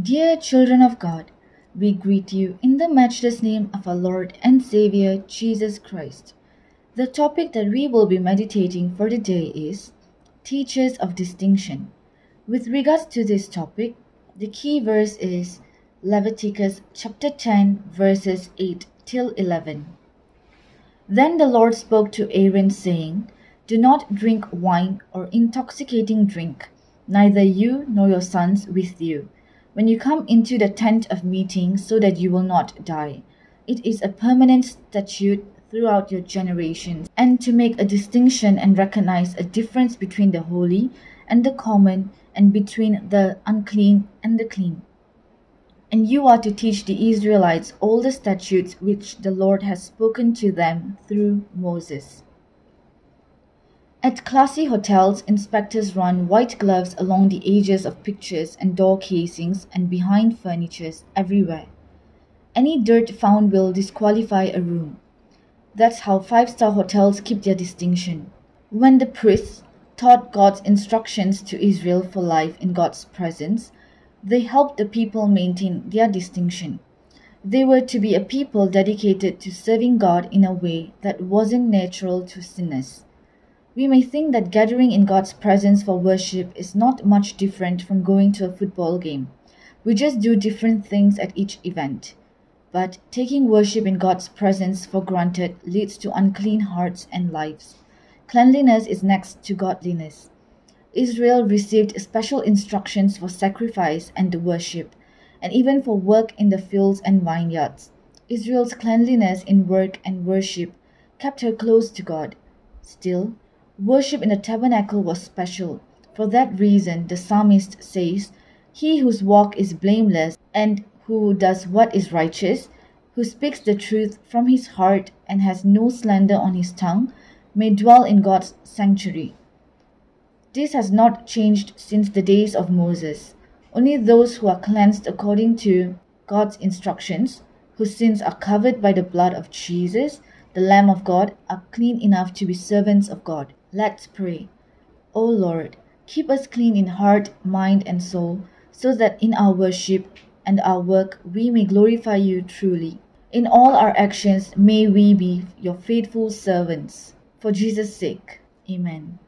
Dear children of God, we greet you in the matchless name of our Lord and Savior Jesus Christ. The topic that we will be meditating for the day is Teachers of Distinction. With regards to this topic, the key verse is Leviticus chapter 10, verses 8 till 11. Then the Lord spoke to Aaron, saying, Do not drink wine or intoxicating drink, neither you nor your sons with you when you come into the tent of meeting so that you will not die. It is a permanent statute throughout your generations, and to make a distinction and recognize a difference between the holy and the common, and between the unclean and the clean. And you are to teach the Israelites all the statutes which the Lord has spoken to them through Moses. At classy hotels, inspectors run white gloves along the edges of pictures and door casings and behind furnitures everywhere. Any dirt found will disqualify a room. That's how five star hotels keep their distinction. When the priests taught God's instructions to Israel for life in God's presence, they helped the people maintain their distinction. They were to be a people dedicated to serving God in a way that wasn't natural to sinners. We may think that gathering in God's presence for worship is not much different from going to a football game. We just do different things at each event. But taking worship in God's presence for granted leads to unclean hearts and lives. Cleanliness is next to godliness. Israel received special instructions for sacrifice and worship, and even for work in the fields and vineyards. Israel's cleanliness in work and worship kept her close to God. Still, Worship in the tabernacle was special. For that reason, the psalmist says, He whose walk is blameless and who does what is righteous, who speaks the truth from his heart and has no slander on his tongue, may dwell in God's sanctuary. This has not changed since the days of Moses. Only those who are cleansed according to God's instructions, whose sins are covered by the blood of Jesus, the Lamb of God, are clean enough to be servants of God. Let's pray. O Lord, keep us clean in heart, mind, and soul, so that in our worship and our work we may glorify you truly. In all our actions, may we be your faithful servants. For Jesus' sake. Amen.